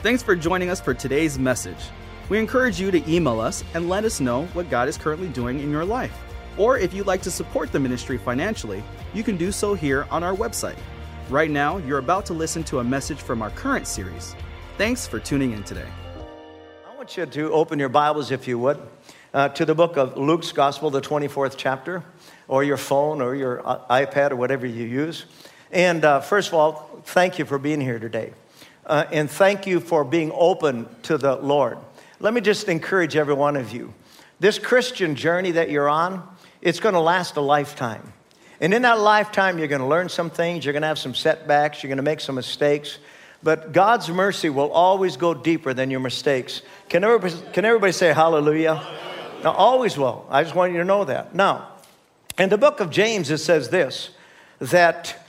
Thanks for joining us for today's message. We encourage you to email us and let us know what God is currently doing in your life. Or if you'd like to support the ministry financially, you can do so here on our website. Right now, you're about to listen to a message from our current series. Thanks for tuning in today. I want you to open your Bibles, if you would, uh, to the book of Luke's Gospel, the 24th chapter, or your phone or your uh, iPad or whatever you use. And uh, first of all, thank you for being here today. Uh, and thank you for being open to the Lord. Let me just encourage every one of you. This Christian journey that you're on, it's going to last a lifetime. And in that lifetime, you're going to learn some things, you're going to have some setbacks, you're going to make some mistakes. But God's mercy will always go deeper than your mistakes. Can everybody, can everybody say hallelujah? hallelujah? Now, always will. I just want you to know that. Now, in the book of James, it says this that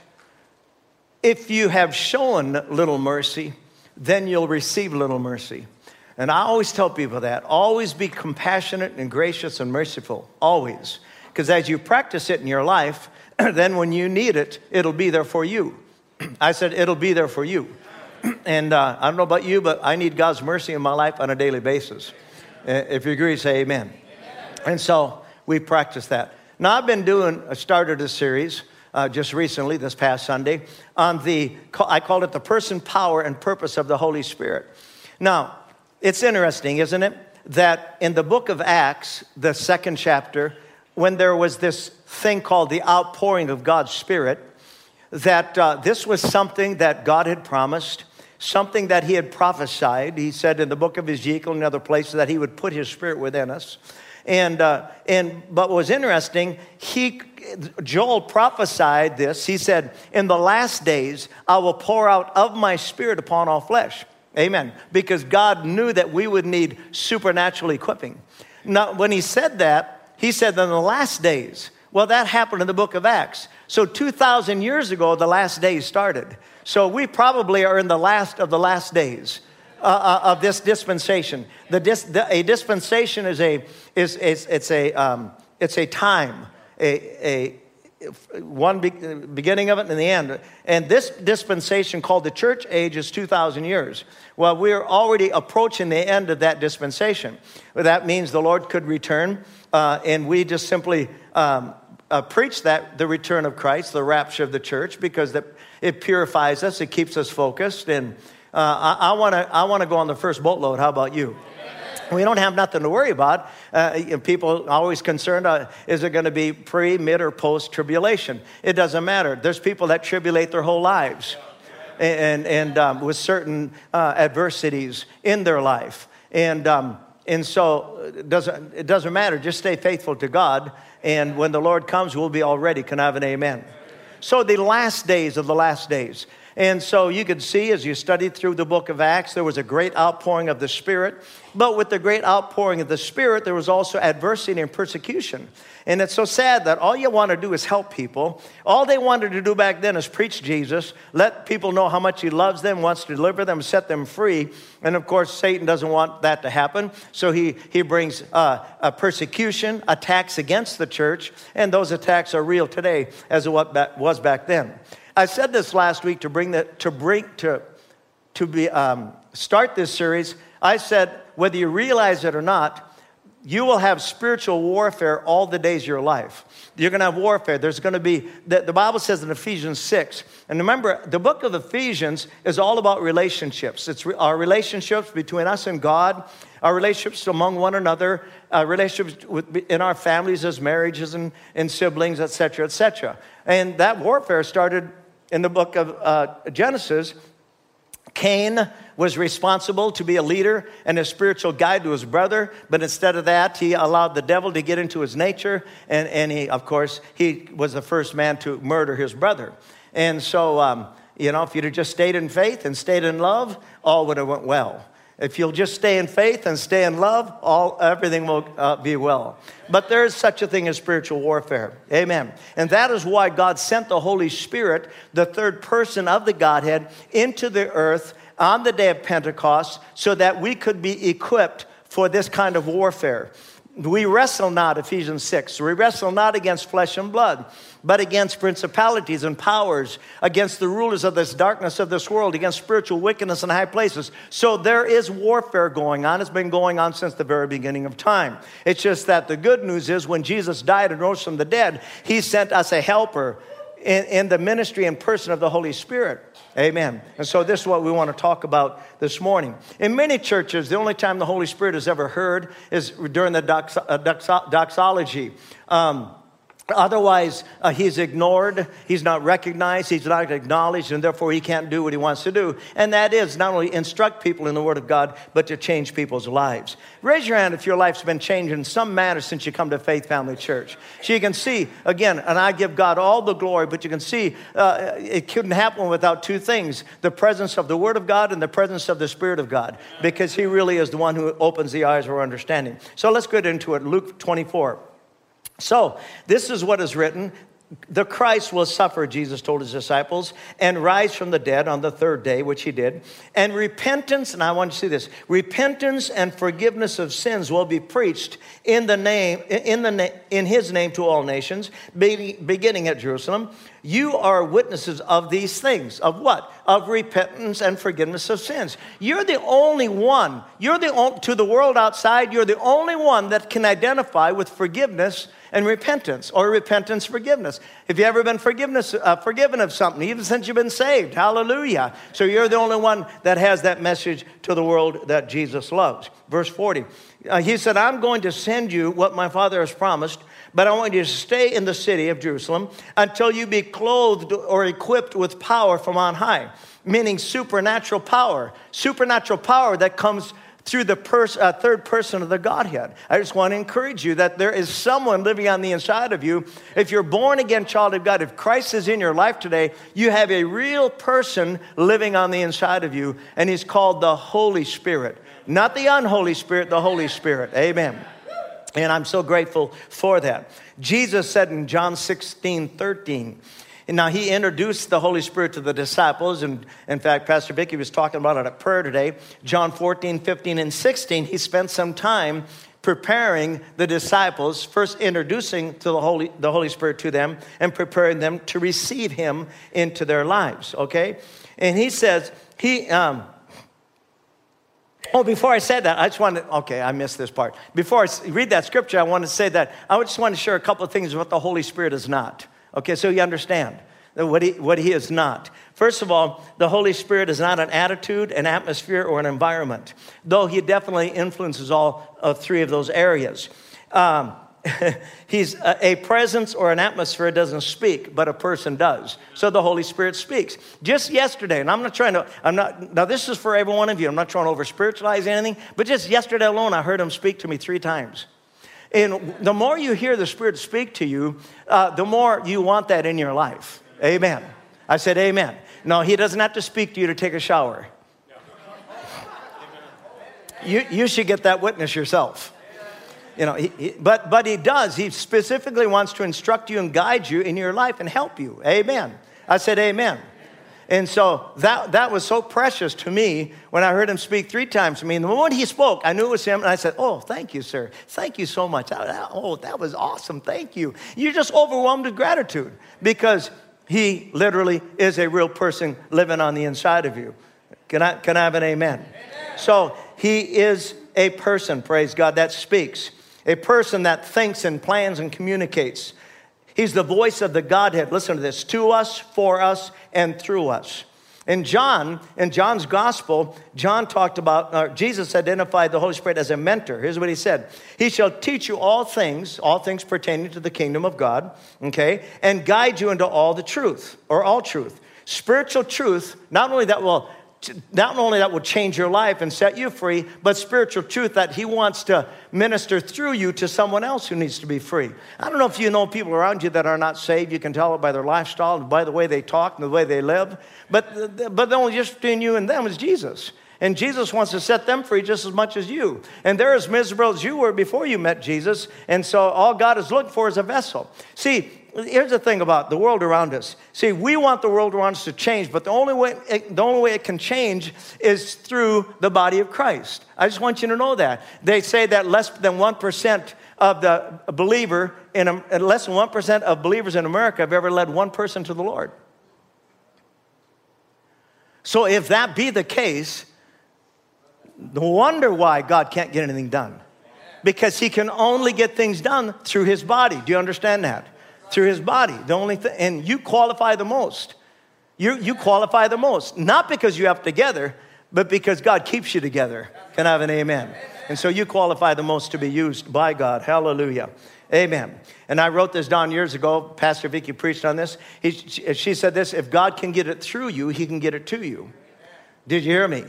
if you have shown little mercy, then you'll receive little mercy. And I always tell people that always be compassionate and gracious and merciful, always. Because as you practice it in your life, then when you need it, it'll be there for you. I said, it'll be there for you. and uh, I don't know about you, but I need God's mercy in my life on a daily basis. If you agree, say amen. amen. And so we practice that. Now, I've been doing, I started a series uh, just recently, this past Sunday, on the, I called it the person, power, and purpose of the Holy Spirit. Now, it's interesting, isn't it? That in the book of Acts, the second chapter, when there was this thing called the outpouring of God's Spirit, that uh, this was something that God had promised, something that He had prophesied. He said in the book of Ezekiel and other places that He would put His Spirit within us. And, uh, and but what was interesting, he, Joel prophesied this. He said, In the last days, I will pour out of my spirit upon all flesh. Amen. Because God knew that we would need supernatural equipping. Now, when he said that, he said in the last days, well, that happened in the book of Acts. So 2,000 years ago, the last days started. So we probably are in the last of the last days. Uh, uh, of this dispensation. The, dis, the, a dispensation is a is, is it's a um, it's a time, a, a one be, beginning of it and the end. And this dispensation called the church age is 2,000 years. Well, we're already approaching the end of that dispensation. That means the Lord could return, uh, and we just simply um, uh, preach that the return of Christ, the rapture of the church, because the, it purifies us, it keeps us focused, and uh, I, I want to I wanna go on the first boatload. How about you? We don't have nothing to worry about. Uh, people always concerned, uh, is it going to be pre, mid, or post tribulation? It doesn't matter. There's people that tribulate their whole lives and, and um, with certain uh, adversities in their life. And, um, and so it doesn't, it doesn't matter. Just stay faithful to God. And when the Lord comes, we'll be all ready. Can I have an amen? So, the last days of the last days. And so you can see as you studied through the book of Acts, there was a great outpouring of the Spirit. But with the great outpouring of the Spirit, there was also adversity and persecution. And it's so sad that all you want to do is help people. All they wanted to do back then is preach Jesus, let people know how much He loves them, wants to deliver them, set them free. And of course, Satan doesn't want that to happen. So he, he brings uh, a persecution, attacks against the church. And those attacks are real today as it was back then. I said this last week to bring that to bring to to be um, start this series. I said whether you realize it or not, you will have spiritual warfare all the days of your life. You're going to have warfare. There's going to be, the, the, Bible says in Ephesians 6, and remember, the book of Ephesians is all about relationships. It's re, our relationships between us and God, our relationships among one another, uh, relationships with, in our families as marriages and, and siblings, etc., etc. And that warfare started in the book of uh, Genesis, Cain was responsible to be a leader and a spiritual guide to his brother, but instead of that, he allowed the devil to get into his nature, and, and he, of course, he was the first man to murder his brother. And so, um, you know, if you'd have just stayed in faith and stayed in love, all would have went well. If you'll just stay in faith and stay in love, all, everything will uh, be well. But there is such a thing as spiritual warfare. Amen. And that is why God sent the Holy Spirit, the third person of the Godhead, into the earth on the day of Pentecost so that we could be equipped for this kind of warfare. We wrestle not, Ephesians 6, we wrestle not against flesh and blood, but against principalities and powers, against the rulers of this darkness of this world, against spiritual wickedness in high places. So there is warfare going on. It's been going on since the very beginning of time. It's just that the good news is when Jesus died and rose from the dead, he sent us a helper in, in the ministry and person of the Holy Spirit. Amen. And so this is what we want to talk about this morning. In many churches, the only time the Holy Spirit is ever heard is during the uh, doxology. Um, Otherwise, uh, he's ignored, he's not recognized, he's not acknowledged, and therefore he can't do what he wants to do. And that is not only instruct people in the Word of God, but to change people's lives. Raise your hand if your life's been changed in some manner since you come to Faith Family Church. So you can see, again, and I give God all the glory, but you can see uh, it couldn't happen without two things the presence of the Word of God and the presence of the Spirit of God, because he really is the one who opens the eyes of our understanding. So let's get into it. Luke 24. So, this is what is written. The Christ will suffer, Jesus told his disciples, and rise from the dead on the third day, which he did. And repentance, and I want you to see this repentance and forgiveness of sins will be preached in, the name, in, the, in his name to all nations, beginning at Jerusalem. You are witnesses of these things. Of what? Of repentance and forgiveness of sins. You're the only one. You're the only, to the world outside, you're the only one that can identify with forgiveness and repentance or repentance forgiveness. Have you ever been forgiveness, uh, forgiven of something, even since you've been saved? Hallelujah. So you're the only one that has that message to the world that Jesus loves. Verse 40. Uh, he said, I'm going to send you what my Father has promised, but I want you to stay in the city of Jerusalem until you be clothed or equipped with power from on high, meaning supernatural power. Supernatural power that comes through the pers- uh, third person of the Godhead. I just want to encourage you that there is someone living on the inside of you. If you're born again child of God, if Christ is in your life today, you have a real person living on the inside of you, and he's called the Holy Spirit. Not the unholy spirit, the Holy Spirit. Amen. And I'm so grateful for that. Jesus said in John 16, 13, and now he introduced the Holy Spirit to the disciples. And in fact, Pastor Vicki was talking about it at prayer today. John 14, 15, and 16, he spent some time preparing the disciples, first introducing to the Holy, the Holy Spirit to them and preparing them to receive him into their lives, okay? And he says, he, um, Oh, before I said that, I just wanted, to. okay, I missed this part. Before I read that scripture, I want to say that I just want to share a couple of things about the Holy Spirit is not. Okay, so you understand what he, what he is not. First of all, the Holy Spirit is not an attitude, an atmosphere, or an environment, though he definitely influences all of three of those areas. Um, he's a, presence or an atmosphere doesn't speak, but a person does. So the Holy Spirit speaks. Just yesterday, and I'm not trying to, I'm not, now this is for every one of you. I'm not trying to over spiritualize anything, but just yesterday alone, I heard him speak to me three times. And the more you hear the Spirit speak to you, uh, the more you want that in your life. Amen. I said, Amen. No, He doesn't have to speak to you to take a shower. You, you should get that witness yourself. You know, he, he, but, but He does. He specifically wants to instruct you and guide you in your life and help you. Amen. I said, Amen. And so that, that was so precious to me when I heard him speak three times to me. And the moment he spoke, I knew it was him. And I said, Oh, thank you, sir. Thank you so much. Oh, that was awesome. Thank you. You're just overwhelmed with gratitude because he literally is a real person living on the inside of you. Can I, can I have an amen? amen? So he is a person, praise God, that speaks, a person that thinks and plans and communicates. He's the voice of the Godhead. Listen to this to us, for us, and through us. In John, in John's gospel, John talked about, uh, Jesus identified the Holy Spirit as a mentor. Here's what he said He shall teach you all things, all things pertaining to the kingdom of God, okay, and guide you into all the truth, or all truth. Spiritual truth, not only that will not only that will change your life and set you free, but spiritual truth that He wants to minister through you to someone else who needs to be free. I don't know if you know people around you that are not saved. You can tell it by their lifestyle, and by the way they talk, and the way they live. But, but the only difference between you and them is Jesus. And Jesus wants to set them free just as much as you. And they're as miserable as you were before you met Jesus. And so all God is looking for is a vessel. See, here's the thing about the world around us. See, we want the world around us to change, but the only way it, the only way it can change is through the body of Christ. I just want you to know that. They say that less than 1% of the believer in eh, less than 1% of believers in America have ever led one person to the Lord. So if that be the case, no wonder why God can't get anything done. Because he can only get things done through his body. Do you understand that? Through his body. The only thing, and you qualify the most. You, you qualify the most. Not because you have together, but because God keeps you together. Can I have an amen? And so you qualify the most to be used by God. Hallelujah. Amen. And I wrote this down years ago. Pastor Vicky preached on this. He, she said this if God can get it through you, he can get it to you. Did you hear me?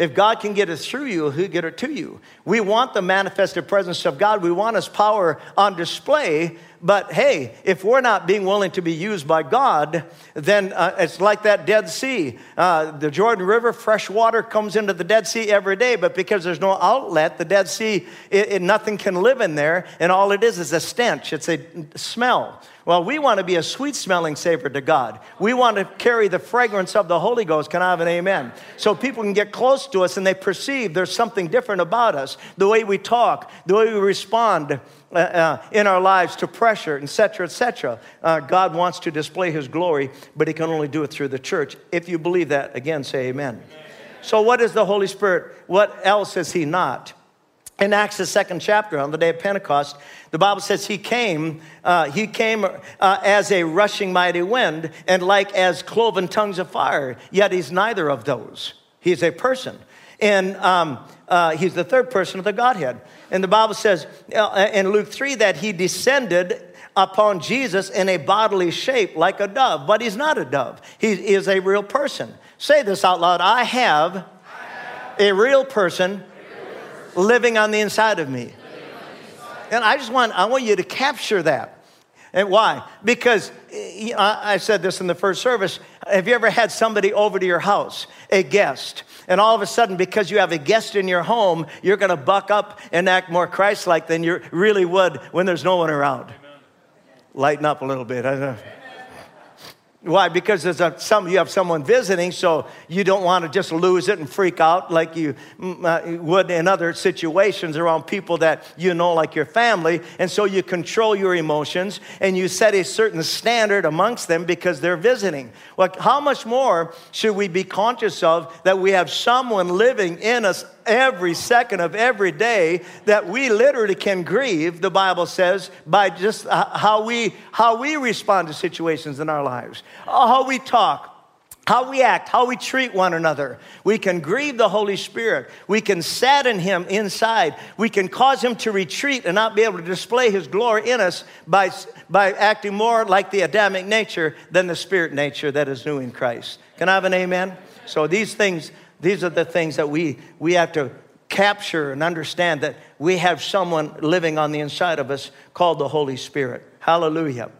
If God can get it through you, He'll get it to you. We want the manifested presence of God. We want His power on display. But hey, if we're not being willing to be used by God, then uh, it's like that Dead Sea. Uh, the Jordan River, fresh water comes into the Dead Sea every day, but because there's no outlet, the Dead Sea, it, it, nothing can live in there, and all it is is a stench. It's a smell. Well, we want to be a sweet smelling savor to God. We want to carry the fragrance of the Holy Ghost. Can I have an amen? So people can get close to us and they perceive there's something different about us. The way we talk, the way we respond uh, uh, in our lives to pressure, etc., etc. Uh, God wants to display His glory, but He can only do it through the church. If you believe that, again, say amen. amen. So, what is the Holy Spirit? What else is He not? In Acts, the second chapter, on the day of Pentecost, the Bible says he came, uh, he came uh, as a rushing mighty wind and like as cloven tongues of fire, yet he's neither of those. He's a person. And um, uh, he's the third person of the Godhead. And the Bible says uh, in Luke 3 that he descended upon Jesus in a bodily shape like a dove, but he's not a dove. He is a real person. Say this out loud I have, I have. a real person living on the inside of me. And I just want, I want you to capture that. And why? Because eh, know, I said this in the first service. Have you ever had somebody over to your house, a guest, and all of a sudden, because you have a guest in your home, you're going to buck up and act more Christ like than you really would when there's no one around? Lighten up a little bit. Why? Because there's a, some, you have someone visiting, so you don't want to just lose it and freak out like you mm, uh, would in other situations around people that you know, like your family. And so you control your emotions and you set a certain standard amongst them because they're visiting. Well, how much more should we be conscious of that we have someone living in us every second of every day that we literally can grieve, the Bible says, by just uh, how we, how we respond to situations in our lives, uh, how we talk, how we act, how we treat one another. We can grieve the Holy Spirit. We can sadden him inside. We can cause him to retreat and not be able to display his glory in us by, by acting more like the Adamic nature than the spirit nature that is new in Christ. Can I have an amen? So these things these are the things that we, we have to capture and understand that we have someone living on the inside of us called the Holy Spirit. Hallelujah.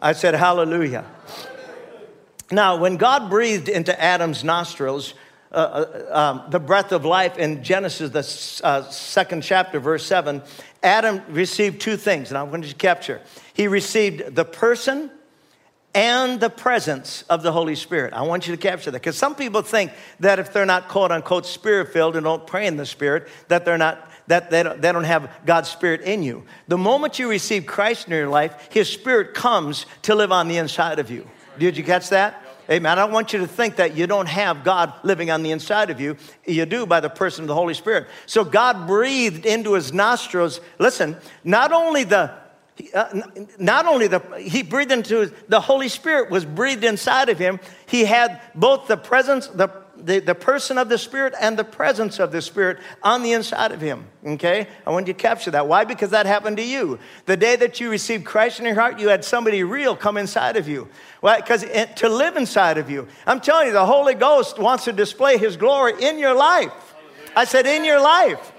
I said, Hallelujah. Now, when God breathed into Adam's nostrils uh, uh, um, the breath of life in Genesis, the uh, second chapter, verse 7, Adam received two things, and I wanted to capture. He received the person and the presence of the Holy Spirit. I want you to capture that because some people think that if they're not quote unquote spirit filled and don't pray in the Spirit, that they're not. That they don't, they don't have God's Spirit in you. The moment you receive Christ in your life, His Spirit comes to live on the inside of you. Did you catch that? Amen. I don't want you to think that you don't have God living on the inside of you. You do by the person of the Holy Spirit. So God breathed into his nostrils, listen, not only the uh, not only the he breathed into the holy spirit was breathed inside of him. He had both the presence the, the, the person of the spirit and the presence of the spirit on the inside of him okay? I want you to capture that. Why? Because that happened to you. The day that you received christ in your heart you had somebody real come inside of you. Why? Because to live inside of you. I'm telling you the holy ghost wants to display his glory in your life. I said in your life.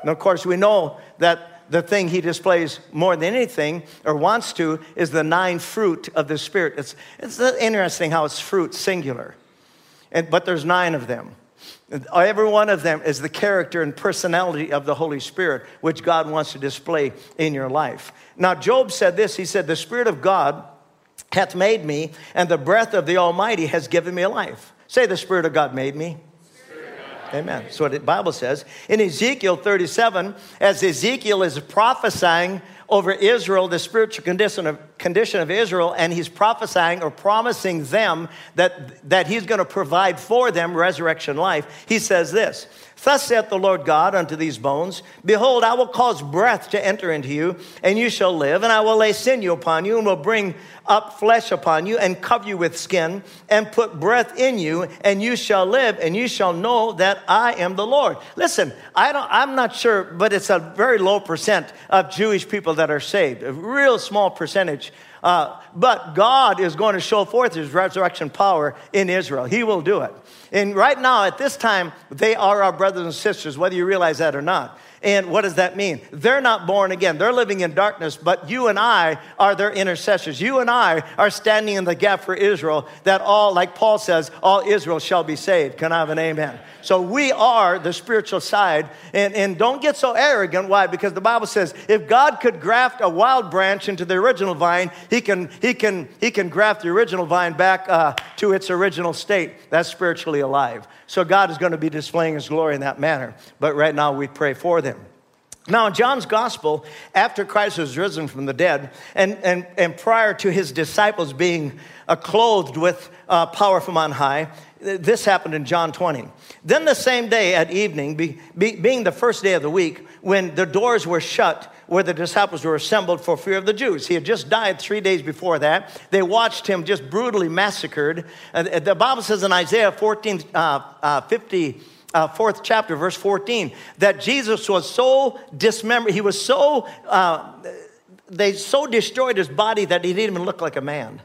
And of course we know that the thing he displays more than anything or wants to is the nine fruit of the Spirit. It's, it's interesting how it's fruit singular, and, but there's nine of them. Every one of them is the character and personality of the Holy Spirit, which God wants to display in your life. Now, Job said this He said, The Spirit of God hath made me, and the breath of the Almighty has given me life. Say, The Spirit of God made me. Amen. So what the Bible says. In Ezekiel 37, as Ezekiel is prophesying over Israel, the spiritual condition of, condition of Israel, and he's prophesying or promising them that, that he's going to provide for them resurrection life. He says this Thus saith the Lord God unto these bones Behold, I will cause breath to enter into you, and you shall live, and I will lay sinew upon you, and will bring up flesh upon you, and cover you with skin, and put breath in you, and you shall live, and you shall know that I am the Lord. Listen, I don't, I'm not sure, but it's a very low percent of Jewish people that are saved, a real small percentage. Uh, but God is going to show forth his resurrection power in Israel. He will do it. And right now, at this time, they are our brothers and sisters, whether you realize that or not. And what does that mean? They're not born again. They're living in darkness, but you and I are their intercessors. You and I are standing in the gap for Israel that all, like Paul says, all Israel shall be saved. Can I have an amen? So we are the spiritual side. And, and don't get so arrogant. Why? Because the Bible says if God could graft a wild branch into the original vine, he can, he can, he can graft the original vine back uh, to its original state. That's spiritually alive. So God is going to be displaying his glory in that manner. But right now we pray for them. Now, in John's gospel, after Christ was risen from the dead, and, and, and prior to his disciples being uh, clothed with uh, power from on high, this happened in John 20. Then the same day at evening, be, be, being the first day of the week, when the doors were shut, where the disciples were assembled for fear of the Jews. He had just died three days before that. They watched him just brutally massacred. The Bible says in Isaiah 14, uh, uh, 50, uh, fourth chapter, verse 14, that Jesus was so dismembered, he was so, uh, they so destroyed his body that he didn't even look like a man.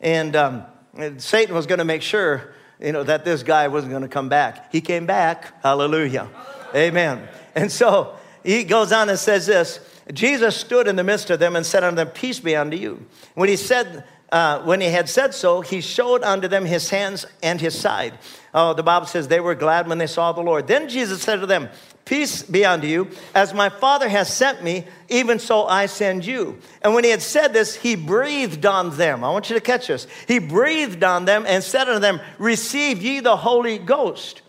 And, um, and Satan was going to make sure, you know, that this guy wasn't going to come back. He came back. Hallelujah. Amen. And so he goes on and says this Jesus stood in the midst of them and said unto them, Peace be unto you. When he said, uh, when he had said so, he showed unto them his hands and his side. Oh, the Bible says they were glad when they saw the Lord. Then Jesus said to them, Peace be unto you. As my Father has sent me, even so I send you. And when he had said this, he breathed on them. I want you to catch this. He breathed on them and said unto them, Receive ye the Holy Ghost.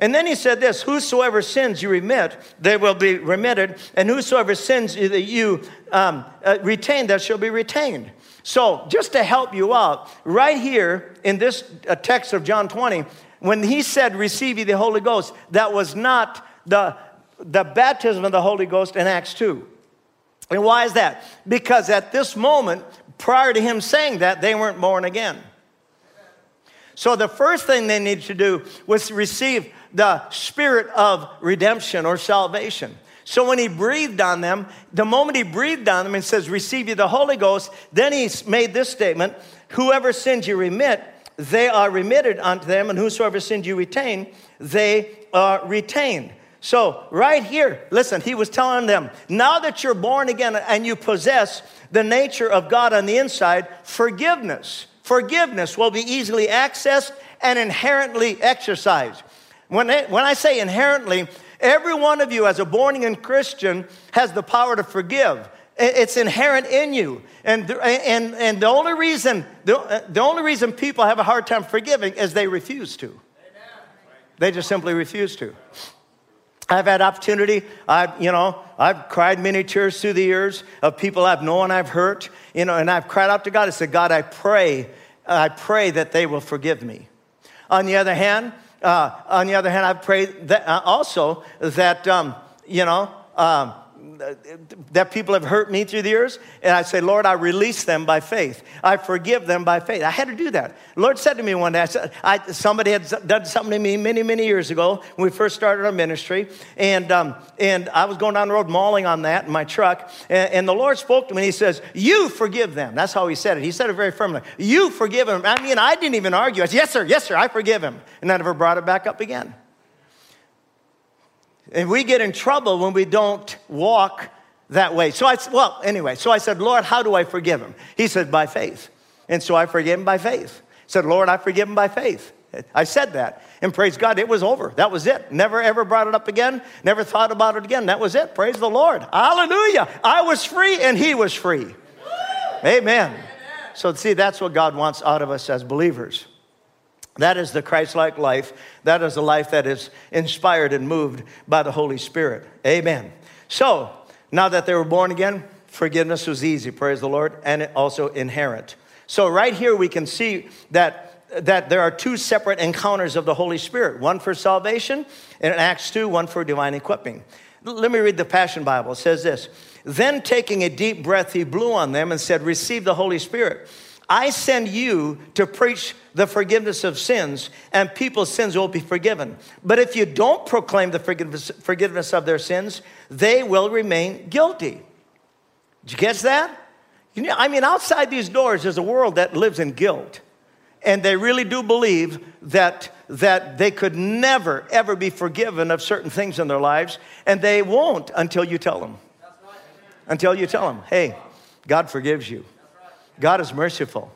And then he said this Whosoever sins you remit, they will be remitted. And whosoever sins you um, uh, retain, that shall be retained. So, just to help you out, right here in this uh, text of John 20, when he said, Receive ye the Holy Ghost, that was not the, the baptism of the Holy Ghost in Acts 2. And why is that? Because at this moment, prior to him saying that, they weren't born again. So the first thing they needed to do was receive the spirit of redemption or salvation. So when he breathed on them, the moment he breathed on them and says, Receive you the Holy Ghost, then he made this statement Whoever sins you remit, they are remitted unto them, and whosoever sins you retain, they are retained. So, right here, listen, he was telling them, now that you're born again and you possess the nature of God on the inside, forgiveness, forgiveness will be easily accessed and inherently exercised. When, when I say inherently, every one of you, as a born again Christian, has the power to forgive. It's inherent in you. And, and, and the, only reason, the, uh, the only reason people have a hard time forgiving is they refuse to. They just simply refuse to. I've had opportunity. I've, you know, I've cried many tears through the years of people I've known I've hurt, you know, and I've cried out to God. I said, God, I pray, I pray that they will forgive me. On the other hand, uh, on the other hand, I pray that uh, also that, um, you know, um, that people have hurt me through the years, and I say, Lord, I release them by faith. I forgive them by faith. I had to do that. Lord said to me one day, I said, I, somebody had done something to me many, many years ago when we first started our ministry, and, um, and I was going down the road mauling on that in my truck, and, and the Lord spoke to me, and He says, You forgive them. That's how He said it. He said it very firmly. You forgive them. I mean, I didn't even argue. I said, Yes, sir, yes, sir, I forgive him. And I never brought it back up again. And we get in trouble when we don't walk that way. So I, well, anyway, so I said, Lord, how do I forgive him? He said, by faith. And so I forgive him by faith. I said, Lord, I forgive him by faith. I said that. And praise God, it was over. That was it. Never ever brought it up again. Never thought about it again. That was it. Praise the Lord. Hallelujah. I was free and he was free. Amen. So, see, that's what God wants out of us as believers. That is the Christ like life. That is a life that is inspired and moved by the Holy Spirit. Amen. So, now that they were born again, forgiveness was easy, praise the Lord, and also inherent. So, right here, we can see that that there are two separate encounters of the Holy Spirit one for salvation, and in Acts 2, one for divine equipping. Let me read the Passion Bible. It says this Then taking a deep breath, he blew on them and said, Receive the Holy Spirit. I send you to preach the forgiveness of sins, and people's sins will be forgiven. But if you don't proclaim the forgiveness, forgiveness of their sins, they will remain guilty. Did you catch that? You know, I mean, outside these doors is a world that lives in guilt. And they really do believe that, that they could never, ever be forgiven of certain things in their lives, and they won't until you tell them. Until you tell them, hey, God forgives you. God is merciful.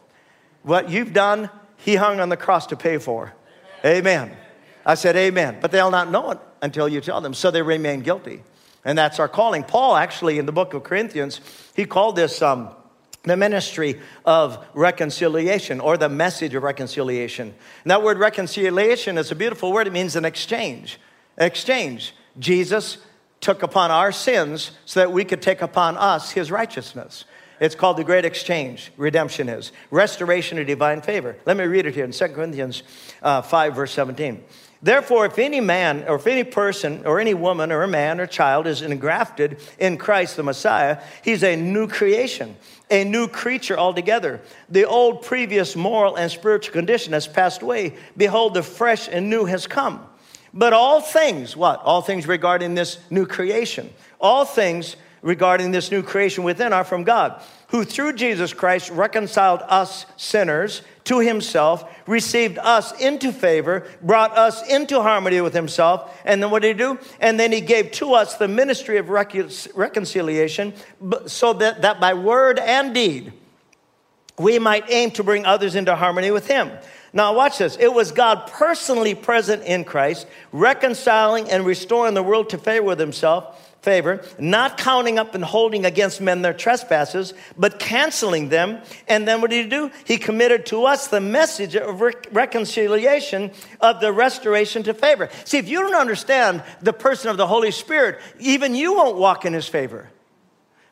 What you've done, He hung on the cross to pay for. Amen. amen. I said, Amen. But they'll not know it until you tell them, so they remain guilty. And that's our calling. Paul, actually, in the book of Corinthians, he called this. Um, the ministry of reconciliation or the message of reconciliation. And that word reconciliation is a beautiful word. It means an exchange. An exchange. Jesus took upon our sins so that we could take upon us his righteousness. It's called the great exchange. Redemption is restoration of divine favor. Let me read it here in 2 Corinthians uh, 5, verse 17. Therefore, if any man or if any person or any woman or a man or child is engrafted in Christ the Messiah, he's a new creation, a new creature altogether. The old previous moral and spiritual condition has passed away. Behold, the fresh and new has come. But all things, what? All things regarding this new creation, all things regarding this new creation within are from God, who through Jesus Christ reconciled us sinners to himself, received us into favor, brought us into harmony with himself. And then what did he do? And then he gave to us the ministry of reconciliation so that, that by word and deed we might aim to bring others into harmony with him. Now, watch this. It was God personally present in Christ, reconciling and restoring the world to favor with himself favor, not counting up and holding against men their trespasses, but canceling them. And then what did he do? He committed to us the message of reconciliation, of the restoration to favor. See, if you don't understand the person of the Holy Spirit, even you won't walk in his favor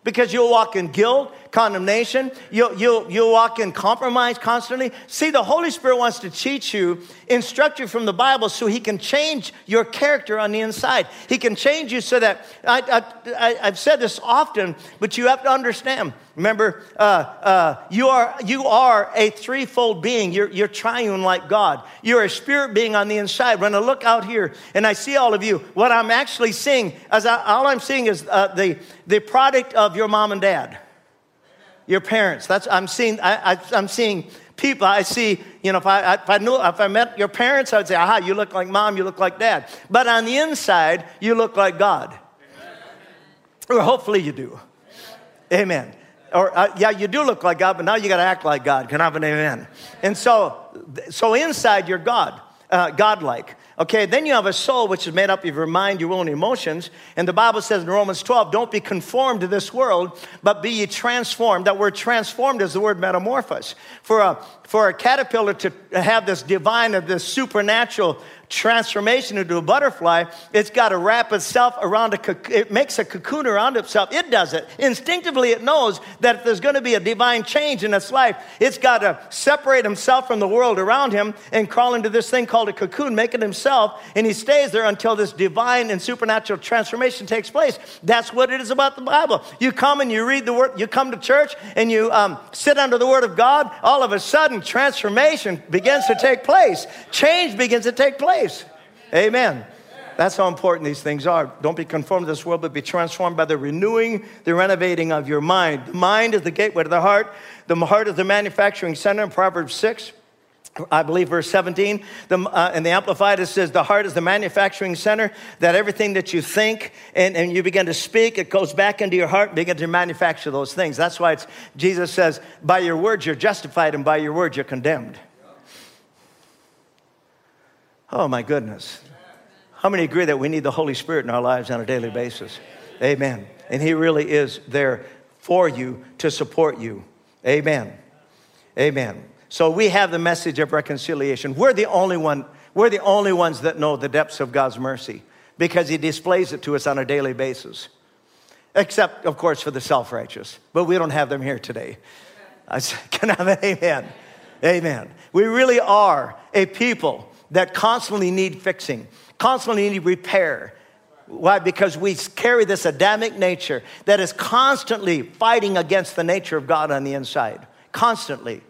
because you'll walk in guilt, condemnation, you'll, you'll, you'll walk in compromise constantly. See, the Holy Spirit wants to teach you, instruct you from the Bible so He can change your character on the inside. He can change you so that, I, I, I've said this often, but you have to understand Remember, uh, uh, you, are, you are a threefold being. You're, you're triune like God. You're a spirit being on the inside. When I look out here and I see all of you, what I'm actually seeing, as I, all I'm seeing is uh, the, the product of your mom and dad, your parents. That's, I'm, seeing, I, I, I'm seeing people. I see, you know, if I, if I knew, if I met your parents, I would say, aha, you look like mom, you look like dad. But on the inside, you look like God. Or hopefully you do. Amen or uh, yeah, you do look like God, but now you got to act like God. Can I have an amen? And so, so inside you're God, uh, God-like. Okay, then you have a soul which is made up of your mind, your will, and emotions. And the Bible says in Romans 12, don't be conformed to this world, but be ye transformed. That word transformed is the word metamorphose. For a, for a caterpillar to have this divine or this supernatural transformation into a butterfly, it's got to wrap itself around a, it makes a cocoon around itself. It does it. Instinctively, it knows that if there's going to be a divine change in its life, it's got to separate himself from the world around him and crawl into this thing called a cocoon, make it himself, and he stays there until this divine and supernatural transformation takes place. That's what it is about the Bible. You come and you read the word, you come to church and you um, sit under the word of God, all of a sudden, transformation begins to take place, change begins to take place place. Amen. That's how important these things are. Don't be conformed to this world, but be transformed by the renewing, the renovating of your mind. The mind is the gateway to the heart. The heart is the manufacturing center in Proverbs 6. I believe verse 17, the, uh, and the Amplified, it says, The heart is the manufacturing center, that everything that you think and, and you begin to speak, it goes back into your heart, and begin to manufacture those things. That's why it's, Jesus says, By your words you're justified, and by your words you're condemned. Oh, my goodness. How many agree that we need the Holy Spirit in our lives on a daily basis? Amen. And He really is there for you to support you. Amen. Amen. So we have the message of reconciliation. We're the only one, we're the only ones that know the depths of God's mercy because He displays it to us on a daily basis. Except, of course, for the self righteous. But we don't have them here today. I said, can I have an amen? Amen. We really are a people that constantly need fixing, constantly need repair. Why? Because we carry this Adamic nature that is constantly fighting against the nature of God on the inside. Constantly.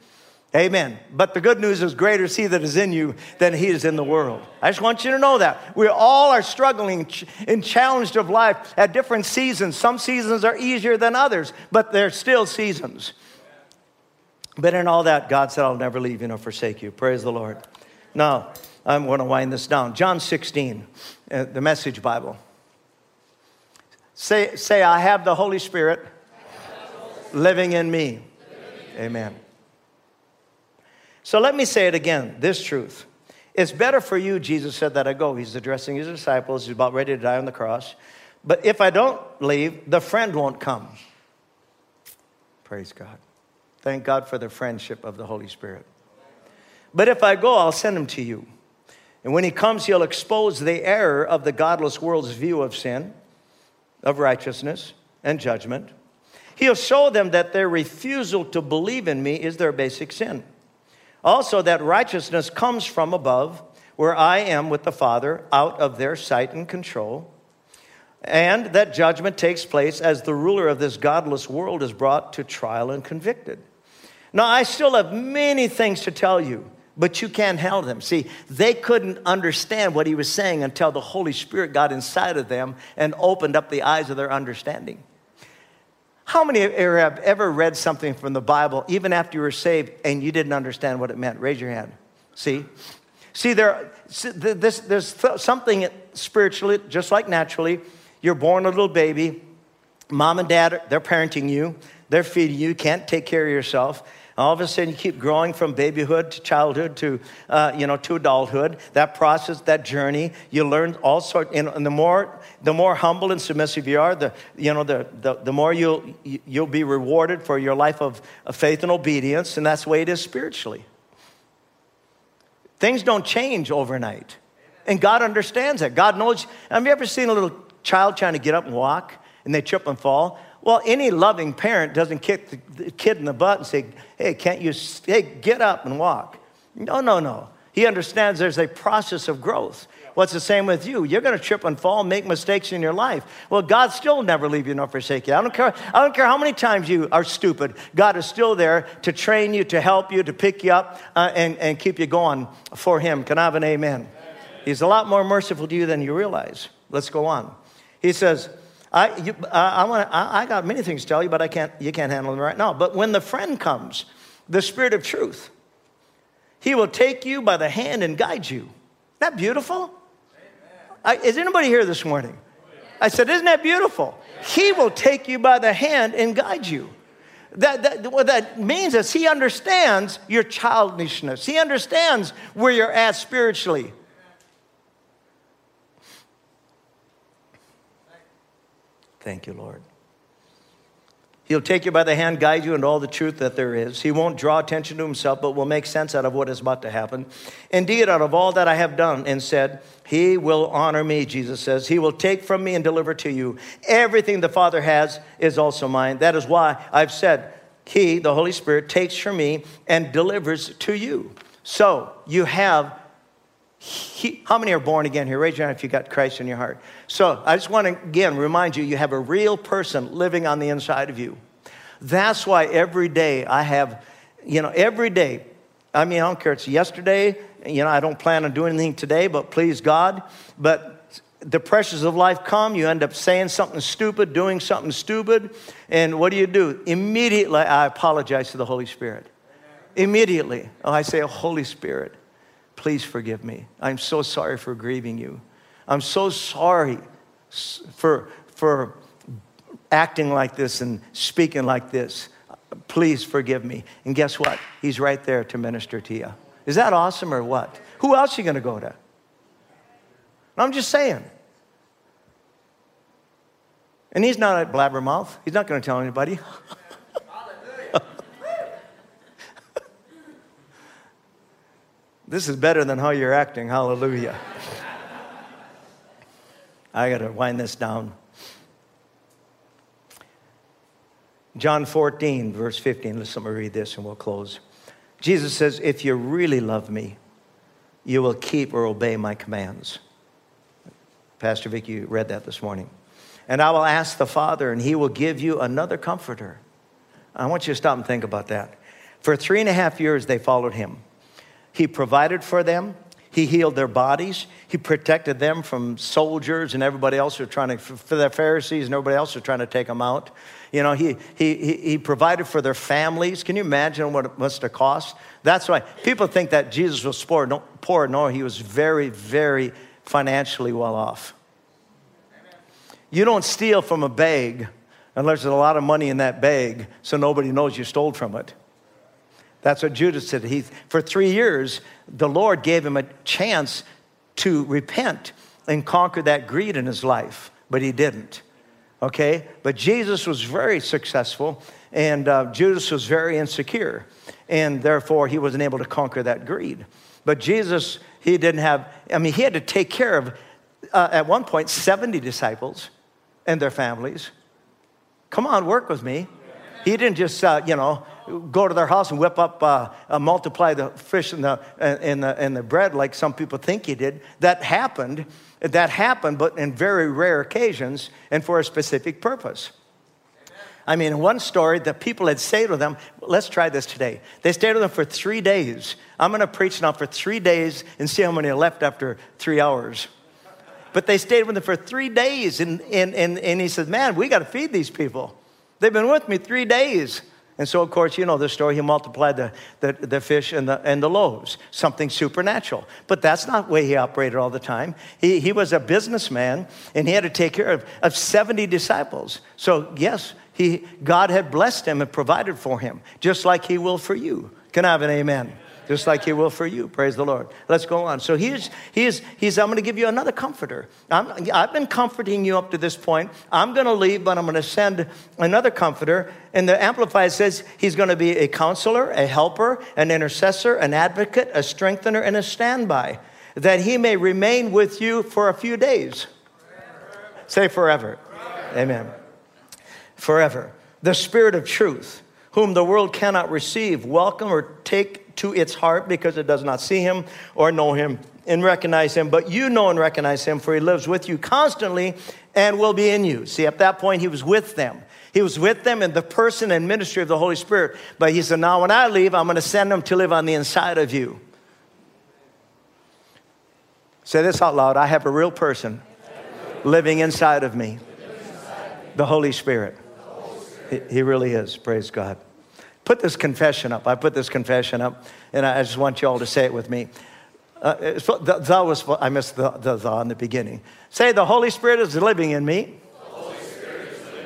Amen. But the good news is greater is he that is in you than he is in the world. I just want you to know that. We all are struggling in challenged of life at different seasons. Some seasons are easier than others, but they're still seasons. But in all that, God said, I'll never leave you nor forsake you. Praise the Lord. Now, I'm going to wind this down. John 16, uh, the Message Bible. Say, say I have the Holy Spirit living in me. Amen. So let me say it again this truth. It's better for you, Jesus said, that I go. He's addressing his disciples. He's about ready to die on the cross. But if I don't leave, the friend won't come. Praise God. Thank God for the friendship of the Holy Spirit. But if I go, I'll send him to you. And when he comes, he'll expose the error of the godless world's view of sin, of righteousness, and judgment. He'll show them that their refusal to believe in me is their basic sin. Also, that righteousness comes from above, where I am with the Father, out of their sight and control. And that judgment takes place as the ruler of this godless world is brought to trial and convicted. Now, I still have many things to tell you, but you can't help them. See, they couldn't understand what he was saying until the Holy Spirit got inside of them and opened up the eyes of their understanding. How many have ever read something from the Bible, even after you were saved, and you didn't understand what it meant? Raise your hand. See? See, there, this, there's something spiritually, just like naturally. You're born a little baby. Mom and dad, they're parenting you. They're feeding you. You can't take care of yourself. All of a sudden, you keep growing from babyhood to childhood to, uh, you know, to adulthood. That process, that journey, you learn all sorts. And, and the more, the more humble and submissive you are, the, you know, the, the, the more you'll, you'll be rewarded for your life of, of faith and obedience. And that's the way it is spiritually. Things don't change overnight. And God understands that. God knows. Have you ever seen a little child trying to get up and walk and they trip and fall? Well, any loving parent doesn't kick the kid in the butt and say, hey, can't you, hey, get up and walk. No, no, no. He understands there's a process of growth. What's the same with you? You're going to trip and fall, make mistakes in your life. Well, God still never leave you nor forsake you. I don't care. I don't care how many times you are stupid. God is still there to train you, to help you, to pick you up, uh, and, and keep you going for Him. Can I have an amen? amen? He's a lot more merciful to you than you realize. Let's go on. He says, I, you, I, I, wanna, I, I got many things to tell you, but I can't, you can't handle them right now. But when the friend comes, the Spirit of truth, he will take you by the hand and guide you. Isn't that beautiful? I, is anybody here this morning? I said, Isn't that beautiful? He will take you by the hand and guide you. That, that, what that means is he understands your childishness. He understands where you're at spiritually. Thank you, Lord. He'll take you by the hand, guide you into all the truth that there is. He won't draw attention to himself, but will make sense out of what is about to happen. Indeed, out of all that I have done and said, He will honor me, Jesus says. He will take from me and deliver to you. Everything the Father has is also mine. That is why I've said, He, the Holy Spirit, takes from me and delivers to you. So you have he, how many are born again here? Raise your hand if you got Christ in your heart. So I just want to again remind you you have a real person living on the inside of you. That's why every day I have, you know, every day, I mean, I don't care, it's yesterday, you know, I don't plan on doing anything today, but please God. But the pressures of life come, you end up saying something stupid, doing something stupid, and what do you do? Immediately, I apologize to the Holy Spirit. Immediately, oh, I say, oh, Holy Spirit Please forgive me. I'm so sorry for grieving you. I'm so sorry for, for acting like this and speaking like this. Please forgive me. And guess what? He's right there to minister to you. Is that awesome or what? Who else are you going to go to? I'm just saying. And he's not a blabbermouth. He's not going to tell anybody. this is better than how you're acting. Hallelujah. I got to wind this down. John 14, verse 15. Let's let me read this and we'll close. Jesus says, If you really love me, you will keep or obey my commands. Pastor Vicky read that this morning. And I will ask the Father, and he will give you another comforter. I want you to stop and think about that. For three and a half years, they followed him. He provided for them, he healed their bodies. He protected them from soldiers and everybody else who were trying to, for the Pharisees and everybody else who trying to take them out. You know, he, he, he provided for their families. Can you imagine what it must have cost? That's why people think that Jesus was poor. No, poor. no he was very, very financially well off. You don't steal from a bag unless there's a lot of money in that bag so nobody knows you stole from it. That's what Judas said. He, for three years, the Lord gave him a chance to repent and conquer that greed in his life, but he didn't. Okay? But Jesus was very successful, and uh, Judas was very insecure, and therefore he wasn't able to conquer that greed. But Jesus, he didn't have, I mean, he had to take care of, uh, at one point, 70 disciples and their families. Come on, work with me. He didn't just, uh, you know, go to their house and whip up, uh, uh, multiply the fish and the, and, the, and the bread like some people think he did. That happened. That happened, but in very rare occasions and for a specific purpose. I mean, one story, the people had stayed with them. Let's try this today. They stayed with them for three days. I'm going to preach now for three days and see how many are left after three hours. But they stayed with them for three days, and, and, and, and he said, Man, we got to feed these people. They've been with me three days. And so, of course, you know the story. He multiplied the, the, the, fish and the, and the loaves, something supernatural. But that's not the way he operated all the time. He, he was a businessman, and he had to take care of, of 70 disciples. So, yes, he, God had blessed him and provided for him, just like he will for you. Can I have an amen? Just like he will for you. Praise the Lord. Let's go on. So he's, he's, he's I'm going to give you another comforter. I'm, I've been comforting you up to this point. I'm going to leave, but I'm going to send another comforter. And the Amplified says he's going to be a counselor, a helper, an intercessor, an advocate, a strengthener, and a standby, that he may remain with you for a few days. Forever. Say forever. forever. Amen. Forever. The Spirit of truth, whom the world cannot receive, welcome, or take to its heart because it does not see him or know him and recognize him. But you know and recognize him, for he lives with you constantly and will be in you. See, at that point, he was with them. He was with them in the person and ministry of the Holy Spirit. But he said, Now, when I leave, I'm going to send them to live on the inside of you. Say this out loud I have a real person living inside of me, the Holy Spirit. He really is. Praise God put this confession up. I put this confession up, and I just want you all to say it with me. Uh, the, the was, I missed the, the, the in the beginning. Say, the Holy Spirit is living in me.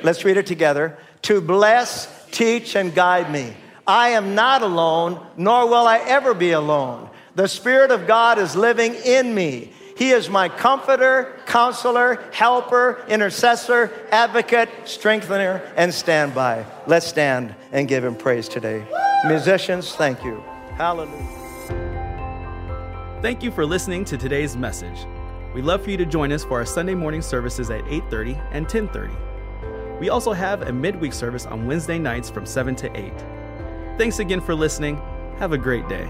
Let's read it together. To bless, teach, and guide me. I am not alone, nor will I ever be alone. The Spirit of God is living in me. He is my comforter, counselor, helper, intercessor, advocate, strengthener, and standby. Let's stand and give him praise today. Musicians, thank you. Hallelujah. Thank you for listening to today's message. We'd love for you to join us for our Sunday morning services at 8:30 and 10:30. We also have a midweek service on Wednesday nights from 7 to 8. Thanks again for listening. Have a great day.